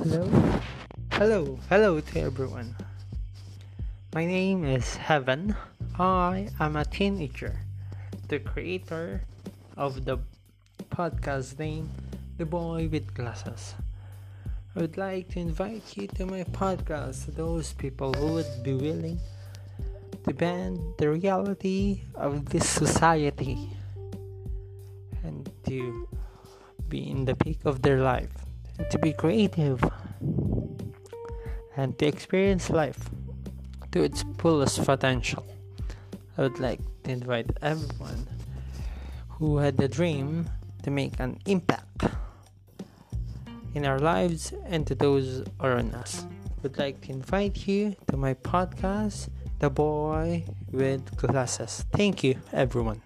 Hello, hello, hello to everyone. My name is Heaven. I am a teenager, the creator of the podcast name The Boy with Glasses. I would like to invite you to my podcast, those people who would be willing to bend the reality of this society and to be in the peak of their life to be creative and to experience life to its fullest potential. I would like to invite everyone who had the dream to make an impact in our lives and to those around us. I would like to invite you to my podcast, The Boy with Glasses. Thank you, everyone.